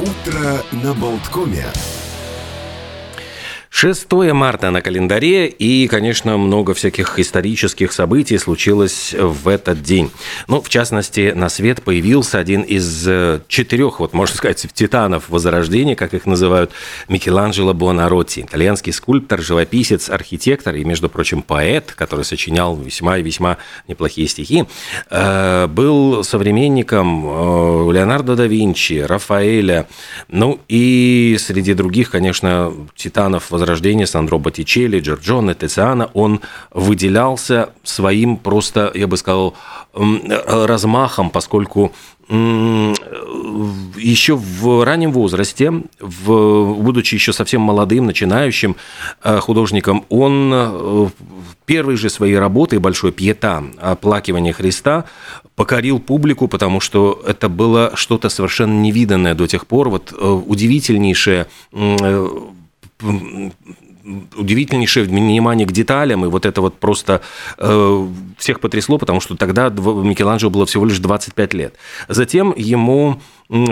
Утро на Болткоме. 6 марта на календаре, и, конечно, много всяких исторических событий случилось в этот день. Ну, в частности, на свет появился один из э, четырех, вот можно сказать, титанов Возрождения, как их называют, Микеланджело Буонаротти, итальянский скульптор, живописец, архитектор и, между прочим, поэт, который сочинял весьма и весьма неплохие стихи, э, был современником э, Леонардо да Винчи, Рафаэля, ну и среди других, конечно, титанов Возрождения рождения Сандро Боттичелли, Джорджоне, Тециана, он выделялся своим просто, я бы сказал, размахом, поскольку еще в раннем возрасте, в, будучи еще совсем молодым, начинающим э, художником, он э, первой же своей работы большой пьета «Оплакивание Христа» покорил публику, потому что это было что-то совершенно невиданное до тех пор, вот э, удивительнейшее удивительнейшее внимание к деталям, и вот это вот просто э, всех потрясло, потому что тогда Микеланджело было всего лишь 25 лет. Затем ему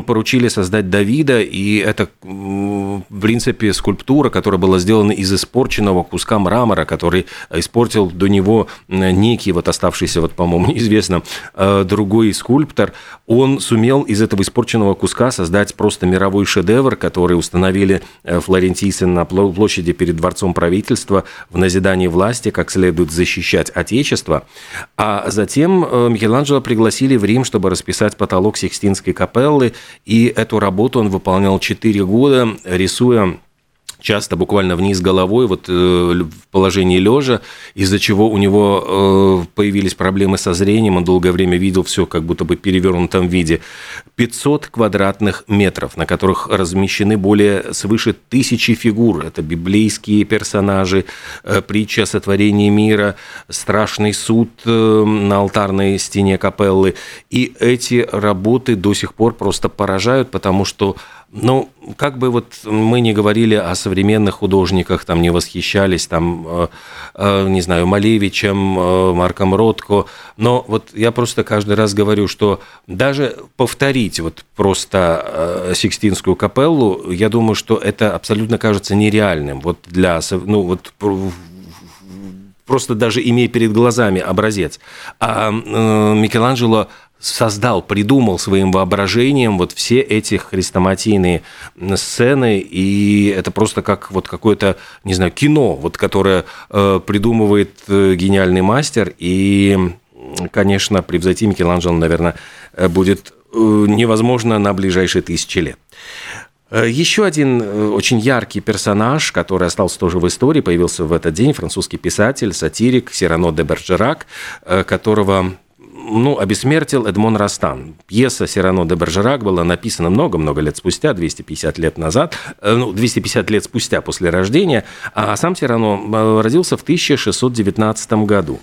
поручили создать Давида, и это, в принципе, скульптура, которая была сделана из испорченного куска мрамора, который испортил до него некий, вот оставшийся, вот, по-моему, неизвестно, э, другой скульптор. Он сумел из этого испорченного куска создать просто мировой шедевр, который установили э, флорентийцы на площади перед Дворцом правительства в назидании власти, как следует защищать Отечество. А затем э, Микеланджело пригласили в Рим, чтобы расписать потолок Сикстинской капеллы, и эту работу он выполнял 4 года, рисуя часто буквально вниз головой, вот э, в положении лежа, из-за чего у него э, появились проблемы со зрением, он долгое время видел все как будто бы перевернутом виде. 500 квадратных метров, на которых размещены более свыше тысячи фигур. Это библейские персонажи, э, притча о сотворении мира, страшный суд на алтарной стене капеллы. И эти работы до сих пор просто поражают, потому что ну, как бы вот мы не говорили о современных художниках, там не восхищались, там, э, э, не знаю, Малевичем, э, Марком Ротко, но вот я просто каждый раз говорю, что даже повторить вот просто Сикстинскую капеллу, я думаю, что это абсолютно кажется нереальным. Вот для, ну, вот просто даже имея перед глазами образец. А Микеланджело создал, придумал своим воображением вот все эти хрестоматийные сцены, и это просто как вот какое-то, не знаю, кино, вот которое э, придумывает э, гениальный мастер, и, конечно, превзойти Микеланджело, наверное, э, будет э, невозможно на ближайшие тысячи лет. Еще один очень яркий персонаж, который остался тоже в истории, появился в этот день, французский писатель, сатирик Сирано де Бержерак, которого ну, обессмертил Эдмон Растан. Пьеса «Сирано де Бержерак» была написана много-много лет спустя, 250 лет назад, э, ну, 250 лет спустя после рождения, а сам Сирано э, родился в 1619 году.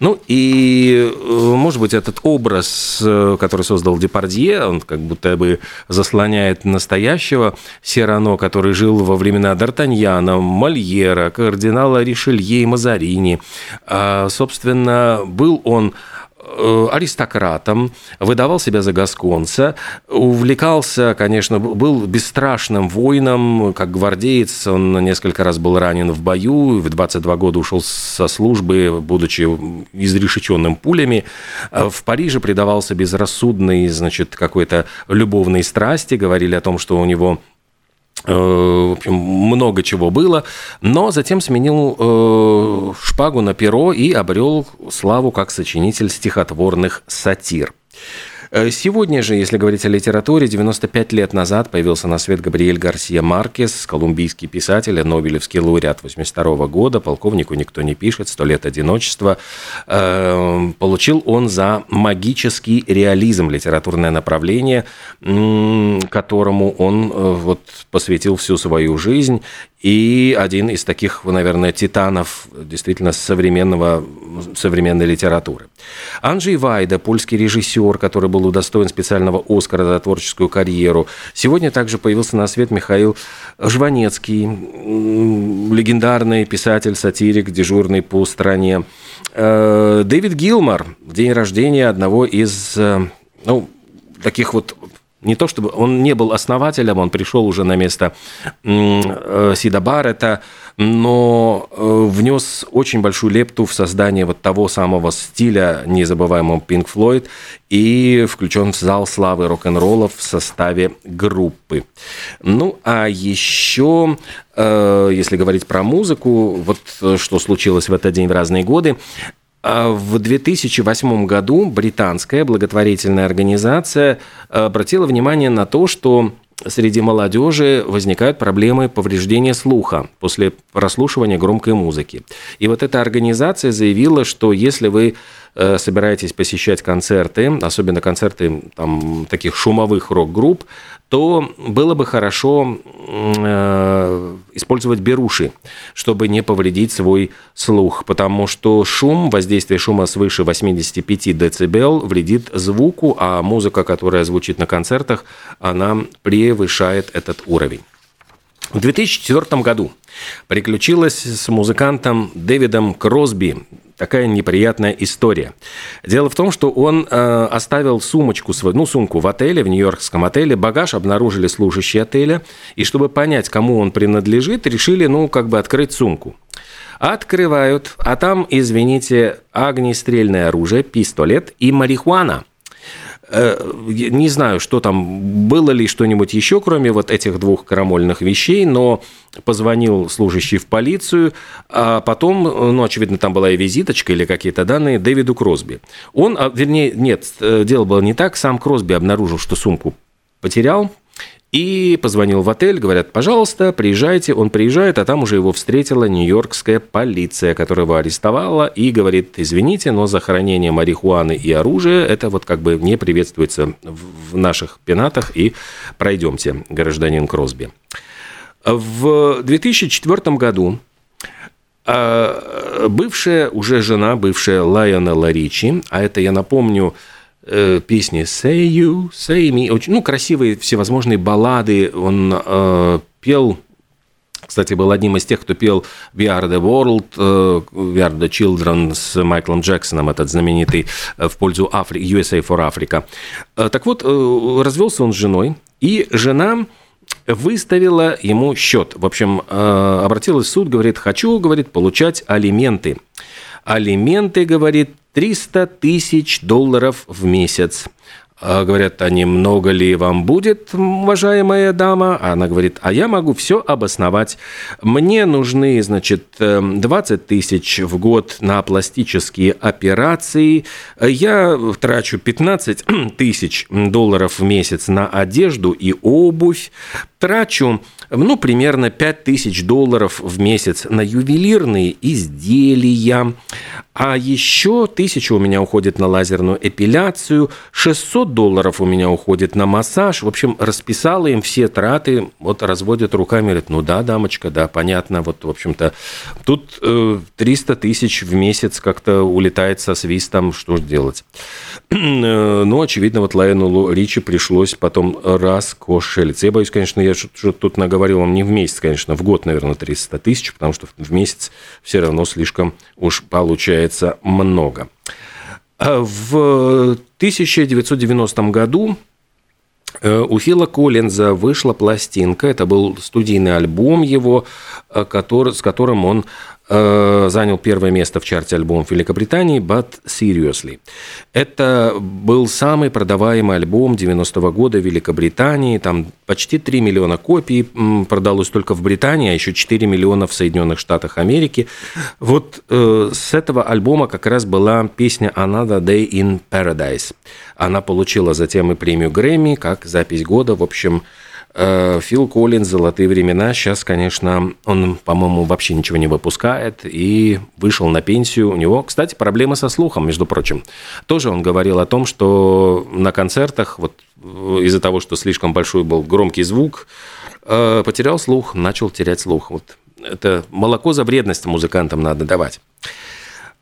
Ну, и, э, может быть, этот образ, который создал Депардье, он как будто бы заслоняет настоящего Сирано, который жил во времена Д'Артаньяна, Мольера, кардинала Ришелье и Мазарини. А, собственно, был он аристократом, выдавал себя за гасконца, увлекался, конечно, был бесстрашным воином, как гвардеец, он несколько раз был ранен в бою, в 22 года ушел со службы, будучи изрешеченным пулями. Э, в Париже предавался безрассудной, значит, какой-то любовной страсти, говорили о том, что у него Э, в общем, много чего было, но затем сменил э, шпагу на перо и обрел славу как сочинитель стихотворных сатир. Э, сегодня же, если говорить о литературе, 95 лет назад появился на свет Габриэль Гарсия Маркес, колумбийский писатель, Нобелевский лауреат 82 года, полковнику никто не пишет, «Сто лет одиночества». Э, получил он за магический реализм, литературное направление, которому он э, вот посвятил всю свою жизнь и один из таких, наверное, титанов действительно современного, современной литературы. Анджей Вайда, польский режиссер, который был удостоен специального Оскара за творческую карьеру. Сегодня также появился на свет Михаил Жванецкий, легендарный писатель, сатирик, дежурный по стране. Э, Дэвид Гилмор, день рождения одного из, э, ну, таких вот Не то чтобы он не был основателем, он пришел уже на место э, Сида Баррета, но э, внес очень большую лепту в создание вот того самого стиля незабываемого Pink Floyd и включен в зал славы рок-н-ролла в составе группы. Ну, а еще, э, если говорить про музыку, вот что случилось в этот день в разные годы, в 2008 году британская благотворительная организация обратила внимание на то, что среди молодежи возникают проблемы повреждения слуха после прослушивания громкой музыки. И вот эта организация заявила, что если вы э, собираетесь посещать концерты, особенно концерты там, таких шумовых рок-групп, то было бы хорошо э, использовать беруши, чтобы не повредить свой слух, потому что шум, воздействие шума свыше 85 дБ вредит звуку, а музыка, которая звучит на концертах, она превышает этот уровень. В 2004 году приключилась с музыкантом Дэвидом Кросби такая неприятная история. Дело в том, что он э, оставил сумочку свою, ну, сумку в отеле, в нью-йоркском отеле. Багаж обнаружили служащие отеля. И чтобы понять, кому он принадлежит, решили, ну, как бы открыть сумку. Открывают, а там, извините, огнестрельное оружие, пистолет и марихуана – не знаю, что там, было ли что-нибудь еще, кроме вот этих двух крамольных вещей, но позвонил служащий в полицию, а потом, ну, очевидно, там была и визиточка или какие-то данные Дэвиду Кросби. Он, а, вернее, нет, э, дело было не так, сам Кросби обнаружил, что сумку потерял, и позвонил в отель, говорят, пожалуйста, приезжайте. Он приезжает, а там уже его встретила нью-йоркская полиция, которая его арестовала и говорит, извините, но за хранение марихуаны и оружия это вот как бы не приветствуется в наших пенатах, и пройдемте, гражданин Кросби. В 2004 году а, бывшая уже жена, бывшая Лайонела Ричи, а это, я напомню, э, песни «Say You», «Say Me», очень, ну, красивые всевозможные баллады. Он э, пел кстати, был одним из тех, кто пел «We are the world», э, «We are the children» с Майклом Джексоном, этот знаменитый э, в пользу Афри... USA for Africa. Э, так вот, развелся он с женой, и жена выставила ему счет. В общем, обратилась в суд, говорит, хочу, говорит, получать алименты. Алименты, говорит, 300 тысяч долларов в месяц. А, говорят они, много ли вам будет, уважаемая дама? А она говорит, а я могу все обосновать. Мне нужны, значит, 20 эм, тысяч в год на пластические операции. Я трачу 15 тысяч долларов в месяц на одежду и обувь. Трачу ну, примерно 5 тысяч долларов в месяц на ювелирные изделия. А еще тысяча у меня уходит на лазерную эпиляцию, 600 долларов у меня уходит на массаж. В общем, расписала им все траты, вот разводят руками, говорят, ну да, дамочка, да, понятно, вот, в общем-то, тут э, 300 тысяч в месяц как-то улетает со свистом, что же делать? Ну, очевидно, вот Лайону Ричи пришлось потом раскошелиться. Я боюсь, конечно, я что-то тут наговорил вам не в месяц, конечно, в год, наверное, 300 тысяч, потому что в месяц все равно слишком уж получается много. А в 1990 году э, у Фила Коллинза вышла пластинка, это был студийный альбом его, э, который, с которым он Э, занял первое место в чарте альбомов Великобритании «But Seriously». Это был самый продаваемый альбом 90-го года Великобритании. Там почти 3 миллиона копий продалось только в Британии, а еще 4 миллиона в Соединенных Штатах Америки. Вот э, с этого альбома как раз была песня «Another Day in Paradise». Она получила затем и премию Грэмми как запись года. В общем, Фил Коллинз «Золотые времена». Сейчас, конечно, он, по-моему, вообще ничего не выпускает и вышел на пенсию. У него, кстати, проблемы со слухом, между прочим. Тоже он говорил о том, что на концертах, вот э, из-за того, что слишком большой был громкий звук, э, потерял слух, начал терять слух. Вот это молоко за вредность музыкантам надо давать.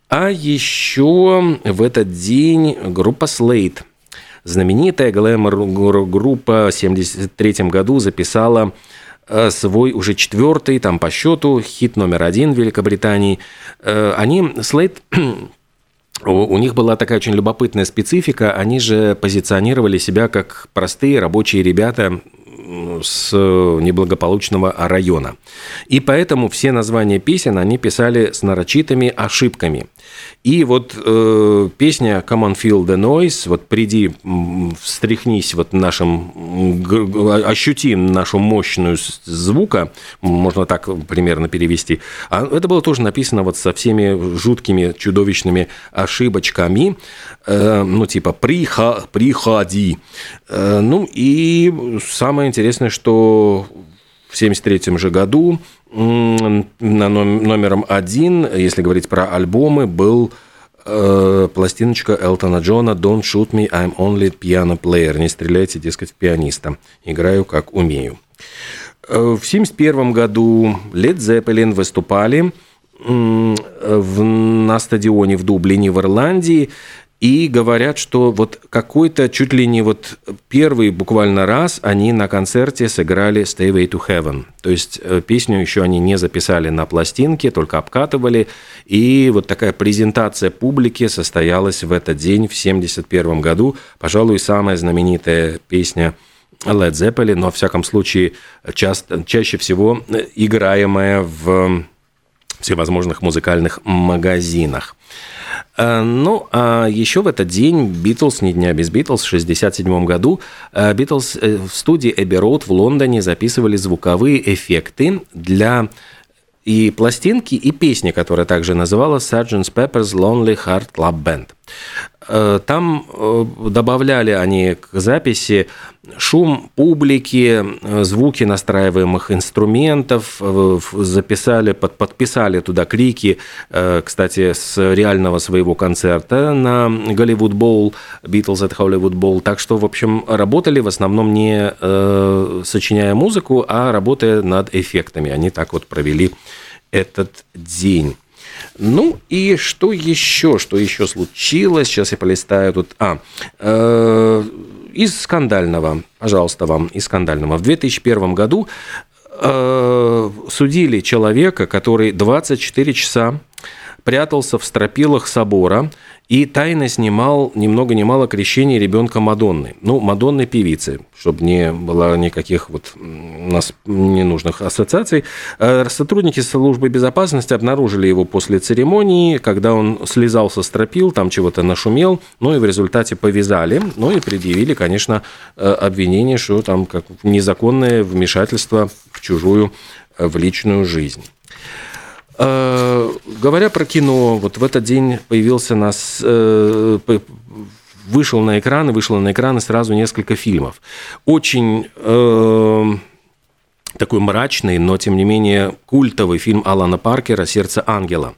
А еще в этот день группа Slate – знаменитая глэм-группа в 1973 году записала э, свой уже четвертый, там по счету, хит номер один в Великобритании. Э, они, Слейд, у них была такая очень любопытная специфика. Они же позиционировали себя как простые рабочие ребята, с неблагополучного района. И поэтому все названия песен они писали с нарочитыми ошибками. И вот э, песня «Come on, feel the noise», вот «Приди, встряхнись вот нашим, ощути нашу мощную звука», можно так примерно перевести, а это было тоже написано вот со всеми жуткими, чудовищными ошибочками, э, ну, типа «приха, «приходи». Э, ну, и самое интересное, что в 1973 же году номером один, если говорить про альбомы, был э, пластиночка Элтона Джона «Don't shoot me, I'm only piano player». Не стреляйте, дескать, в пианиста. Играю, как умею. Э, в 1971 году Led Zeppelin выступали в, на стадионе в Дублине в Ирландии и говорят, что вот какой-то чуть ли не вот первый буквально раз они на концерте сыграли Stay Way to Heaven. То есть э, песню еще они не записали на пластинке, только обкатывали. И вот такая презентация публики состоялась в этот день, в 1971 году. Пожалуй, самая знаменитая песня Led Zeppelin, но, во всяком случае, часто, чаще всего играемая в всевозможных музыкальных магазинах. Э, ну, а еще в этот день Битлз, не дня без Битлз, в 1967 году э, Битлз э, в студии Эбби Роуд в Лондоне записывали звуковые эффекты для и пластинки, и песни, которая также называлась Sgt. Pepper's Lonely Heart Club Band. Э, там э, добавляли они к записи шум публики, э, звуки настраиваемых инструментов, записали, под, подписали туда крики, кстати, с реального своего концерта на Голливуд Боул, Beatles at Hollywood Bowl. Так что, в общем, работали в основном не сочиняя музыку, а работая над эффектами. Они так вот провели этот день. Ну и что еще? Что еще случилось? Сейчас я полистаю тут. А, э, из скандального, пожалуйста, вам из скандального. В 2001 году э, судили человека, который 24 часа прятался в стропилах собора и тайно снимал ни много ни мало крещение ребенка Мадонны. Ну, Мадонны певицы, чтобы не было никаких вот нас ненужных ассоциаций. Э, сотрудники службы безопасности обнаружили его после церемонии, когда он слезал со стропил, там чего-то нашумел, ну и в результате повязали, ну и предъявили, конечно, э, обвинение, что там как незаконное вмешательство в чужую, э, в личную жизнь. Э, говоря про кино, вот в этот день появился нас э, вышел на экраны, вышло на экраны сразу несколько фильмов. Очень э, такой мрачный, но тем не менее культовый фильм Алана Паркера «Сердце ангела».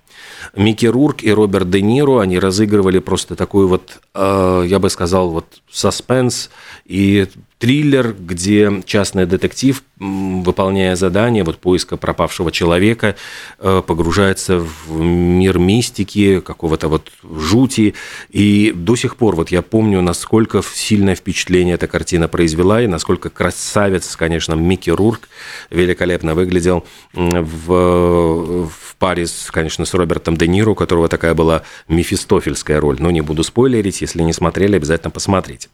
Микки Рурк и Роберт Де Ниро, они разыгрывали просто такой вот, э, я бы сказал, вот саспенс и триллер, где частный детектив, выполняя задание вот поиска пропавшего человека, э, погружается в мир мистики, какого-то вот жути. И до сих пор вот я помню, насколько сильное впечатление эта картина произвела, и насколько красавец, конечно, Микки Рурк великолепно выглядел в, в паре, с, конечно, с Робертом Де Ниро, у которого такая была мефистофельская роль. Но не буду спойлерить, если не смотрели, обязательно посмотрите.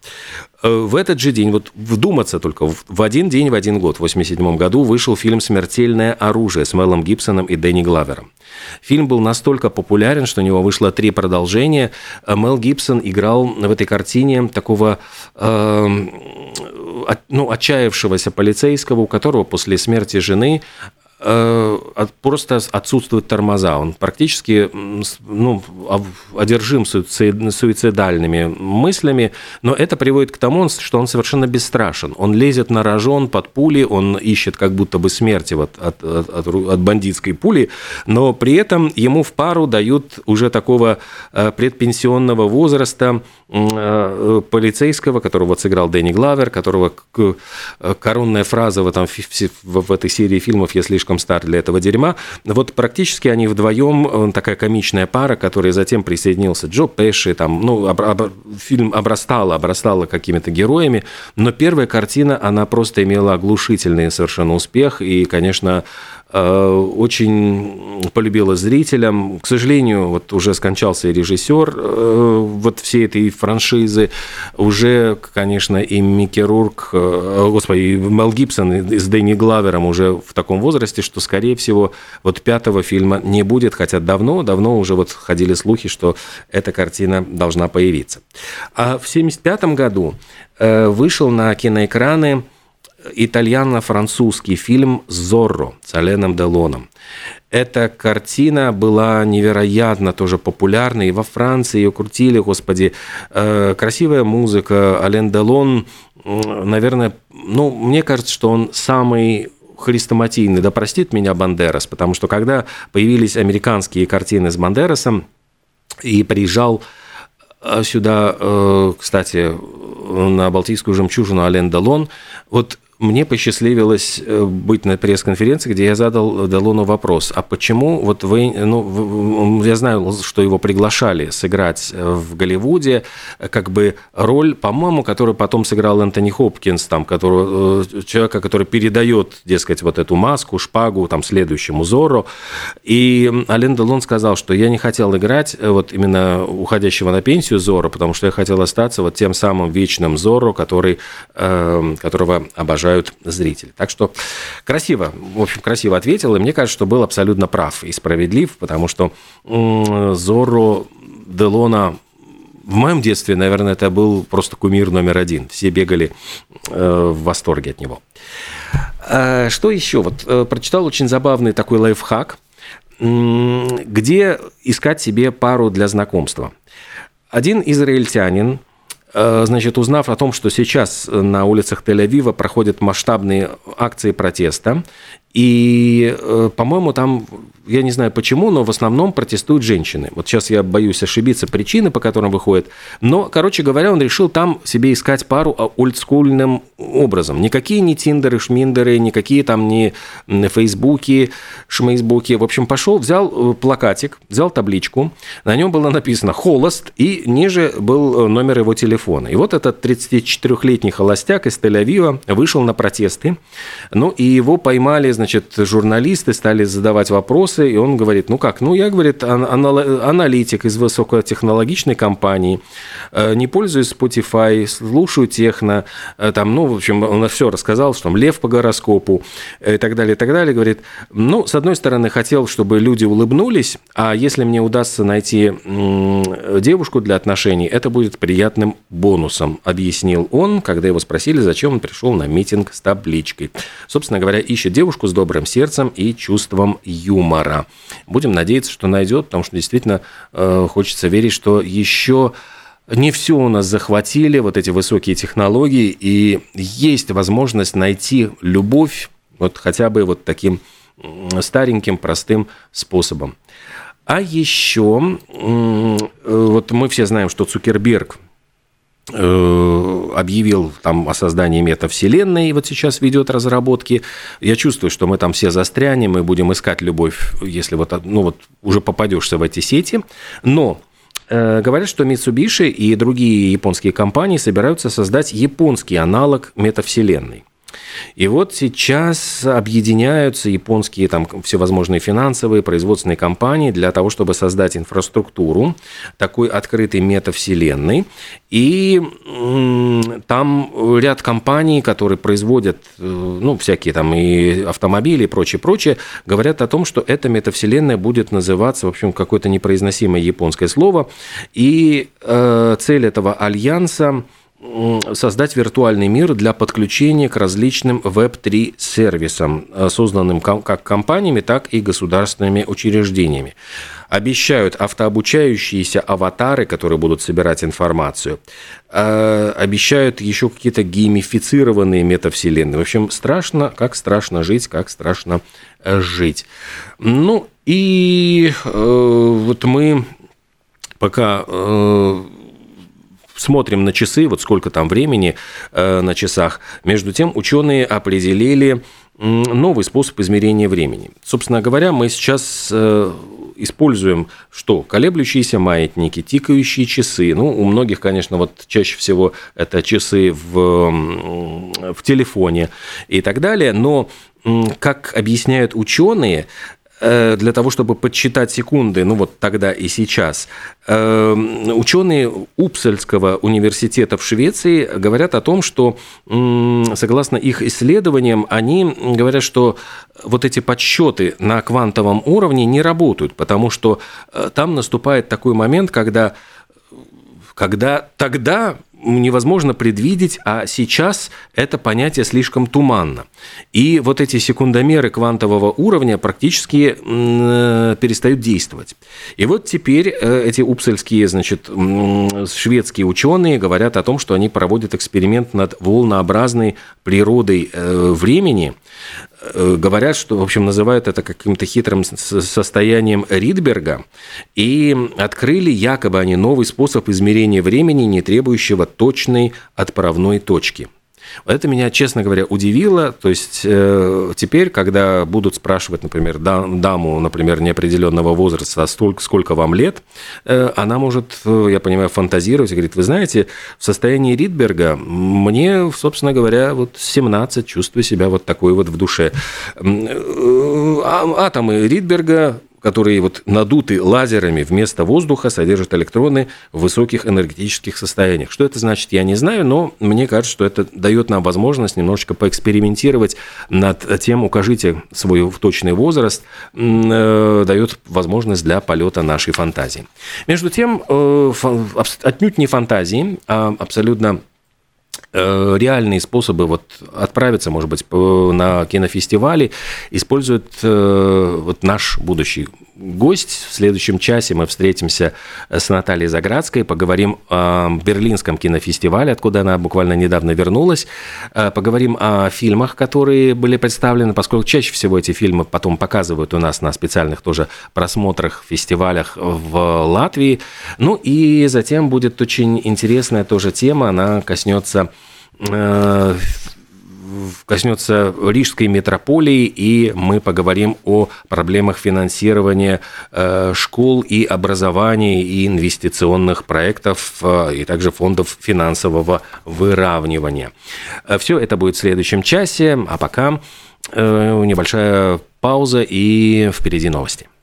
Э, в этот же день, вот вдуматься только, в один день, в один год, в 1987 году, вышел фильм «Смертельное оружие» с Мелом Гибсоном и Дэнни Главером. Фильм был настолько популярен, что у него вышло три продолжения. Э, Мел Гибсон играл в этой картине такого э, ну, отчаявшегося полицейского, у которого после смерти жены Э, просто отсутствуют тормоза. Он практически ну, одержим суицидальными мыслями, но это приводит к тому, что он совершенно бесстрашен. Он лезет на рожон под пули, он ищет как будто бы смерти вот от, от, от, бандитской пули, но при этом ему в пару дают уже такого э, предпенсионного возраста э, полицейского, которого сыграл Дэнни Главер, которого коронная фраза в, этом, в этой серии фильмов «Я слишком стар для этого дерьма. Вот практически они вдвоем, такая комичная пара, которая затем присоединился Джо Пэши, там, ну, об, об, фильм обрастала, обрастала какими-то героями, но первая картина, она просто имела оглушительный совершенно успех, и, конечно, очень полюбилась зрителям. К сожалению, вот уже скончался и режиссер вот всей этой франшизы. Уже, конечно, и Микки Рурк, господи, и Мел Гибсон с Дэнни Главером уже в таком возрасте, что, скорее всего, вот пятого фильма не будет, хотя давно, давно уже вот ходили слухи, что эта картина должна появиться. А в 1975 году вышел на киноэкраны итальяно-французский фильм «Зорро» с Аленом Делоном. Эта картина была невероятно тоже популярной. И во Франции ее крутили, господи. Э, красивая музыка. Ален Делон, наверное, ну, мне кажется, что он самый хрестоматийный, да простит меня Бандерас, потому что когда появились американские картины с Бандерасом, и приезжал э, сюда, э, кстати, на Балтийскую жемчужину Ален Делон, вот мне посчастливилось э, быть на пресс-конференции, где я задал Делону вопрос, а почему вот вы, ну, я знаю, что его приглашали сыграть э, в Голливуде, как бы роль, по-моему, которую потом сыграл Энтони Хопкинс, там, которого, э, человека, который передает, дескать, вот эту маску, шпагу, там, следующему Зору, и Ален Делон сказал, что я не хотел играть вот именно уходящего на пенсию Зоро, потому что я хотел остаться вот тем самым вечным Зоро, который, которого обожаю окружают зрители. Так что красиво, в общем, красиво ответил, и мне кажется, что был абсолютно прав и справедлив, потому что Зорро Делона в моем детстве, наверное, это был просто кумир номер один. Все бегали э, в восторге от него. А что еще? Вот э, прочитал очень забавный такой лайфхак, где искать себе пару для знакомства. Один израильтянин значит, узнав о том, что сейчас на улицах Тель-Авива проходят масштабные акции протеста, и, э, по-моему, там, я не знаю почему, но в основном протестуют женщины. Вот сейчас я боюсь ошибиться причины, по которым выходят. Но, короче говоря, он решил там себе искать пару а, олдскульным образом. Никакие не тиндеры, шминдеры, никакие там не фейсбуки, шмейсбуки. В общем, пошел, взял э, плакатик, взял табличку. На нем было написано «Холост», и ниже был э, номер его телефона. И вот этот 34-летний холостяк из Тель-Авива вышел на протесты. Ну, и его поймали, значит, журналисты стали задавать вопросы, и он говорит, ну как, ну я, говорит, аналитик из высокотехнологичной компании, э, не пользуюсь Spotify, слушаю техно, э, там, ну, в общем, он все рассказал, что там лев по гороскопу э, и так далее, и так далее, говорит, ну, с одной стороны, хотел, чтобы люди улыбнулись, а если мне удастся найти девушку для отношений, это будет приятным бонусом, объяснил он, когда его спросили, зачем он пришел на митинг с табличкой. Собственно говоря, ищет девушку с добрым сердцем и чувством юмора. Будем надеяться, что найдет, потому что действительно э, хочется верить, что еще не все у нас захватили, вот эти высокие технологии, и есть возможность найти любовь вот хотя бы вот таким стареньким, простым способом. А еще, э, вот мы все знаем, что Цукерберг Э, объявил там о создании метавселенной, и вот сейчас ведет разработки. Я чувствую, что мы там все застрянем и будем искать любовь, если вот, ну вот уже попадешься в эти сети. Но э, Говорят, что Mitsubishi и другие японские компании собираются создать японский аналог метавселенной. И вот сейчас объединяются японские там всевозможные финансовые, производственные компании для того, чтобы создать инфраструктуру такой открытой метавселенной. И там ряд компаний, которые производят э, ну, всякие там и автомобили и прочее, прочее, говорят о том, что эта метавселенная будет называться, в общем, какое-то непроизносимое японское слово. И э, цель этого альянса создать виртуальный мир для подключения к различным Web3 сервисам, э, созданным как компаниями, так и государственными учреждениями. Обещают автообучающиеся аватары, которые будут собирать информацию. Э, обещают еще какие-то геймифицированные метавселенные. В общем, страшно, как страшно жить, как страшно э, жить. Ну и вот мы пока смотрим на часы, вот сколько там времени э, на часах. Между тем, ученые определили новый способ измерения времени. Собственно говоря, мы сейчас э, используем что? Колеблющиеся маятники, тикающие часы. Ну, у многих, конечно, вот чаще всего это часы в, в телефоне и так далее. Но как объясняют ученые, для того, чтобы подсчитать секунды, ну вот тогда и сейчас, э, ученые Упсальского университета в Швеции говорят о том, что, согласно их исследованиям, они говорят, что вот эти подсчеты на квантовом уровне не работают, потому что э, там наступает такой момент, когда когда тогда невозможно предвидеть, а сейчас это понятие слишком туманно. И вот эти секундомеры квантового уровня практически перестают действовать. И вот теперь э, эти упсельские, значит, шведские ученые говорят о том, что они проводят эксперимент над волнообразной природой э, времени, говорят, что, в общем, называют это каким-то хитрым состоянием Ридберга, и открыли якобы они новый способ измерения времени, не требующего точной отправной точки – это меня, честно говоря, удивило. То есть э, теперь, когда будут спрашивать, например, даму, например, неопределенного возраста, столько, сколько вам лет, э, она может, э, я понимаю, фантазировать и говорит, вы знаете, в состоянии Ридберга мне, собственно говоря, вот 17, чувствую себя вот такой вот в душе. А, атомы Ридберга которые вот надуты лазерами вместо воздуха, содержат электроны в высоких энергетических состояниях. Что это значит, я не знаю, но мне кажется, что это дает нам возможность немножечко поэкспериментировать над тем, укажите свой точный возраст, э, дает возможность для полета нашей фантазии. Между тем, э, отнюдь не фантазии, а абсолютно реальные способы вот отправиться, может быть, на кинофестивали используют э, вот наш будущий гость. В следующем часе мы встретимся с Натальей Заградской, поговорим о Берлинском кинофестивале, откуда она буквально недавно вернулась, э, поговорим о фильмах, которые были представлены, поскольку чаще всего эти фильмы потом показывают у нас на специальных тоже просмотрах, фестивалях в Латвии. Ну и затем будет очень интересная тоже тема, она коснется Э, коснется Рижской метрополии, и мы поговорим о проблемах финансирования э, школ и образования, и инвестиционных проектов, э, и также фондов финансового выравнивания. Все это будет в следующем часе, а пока небольшая пауза и впереди новости.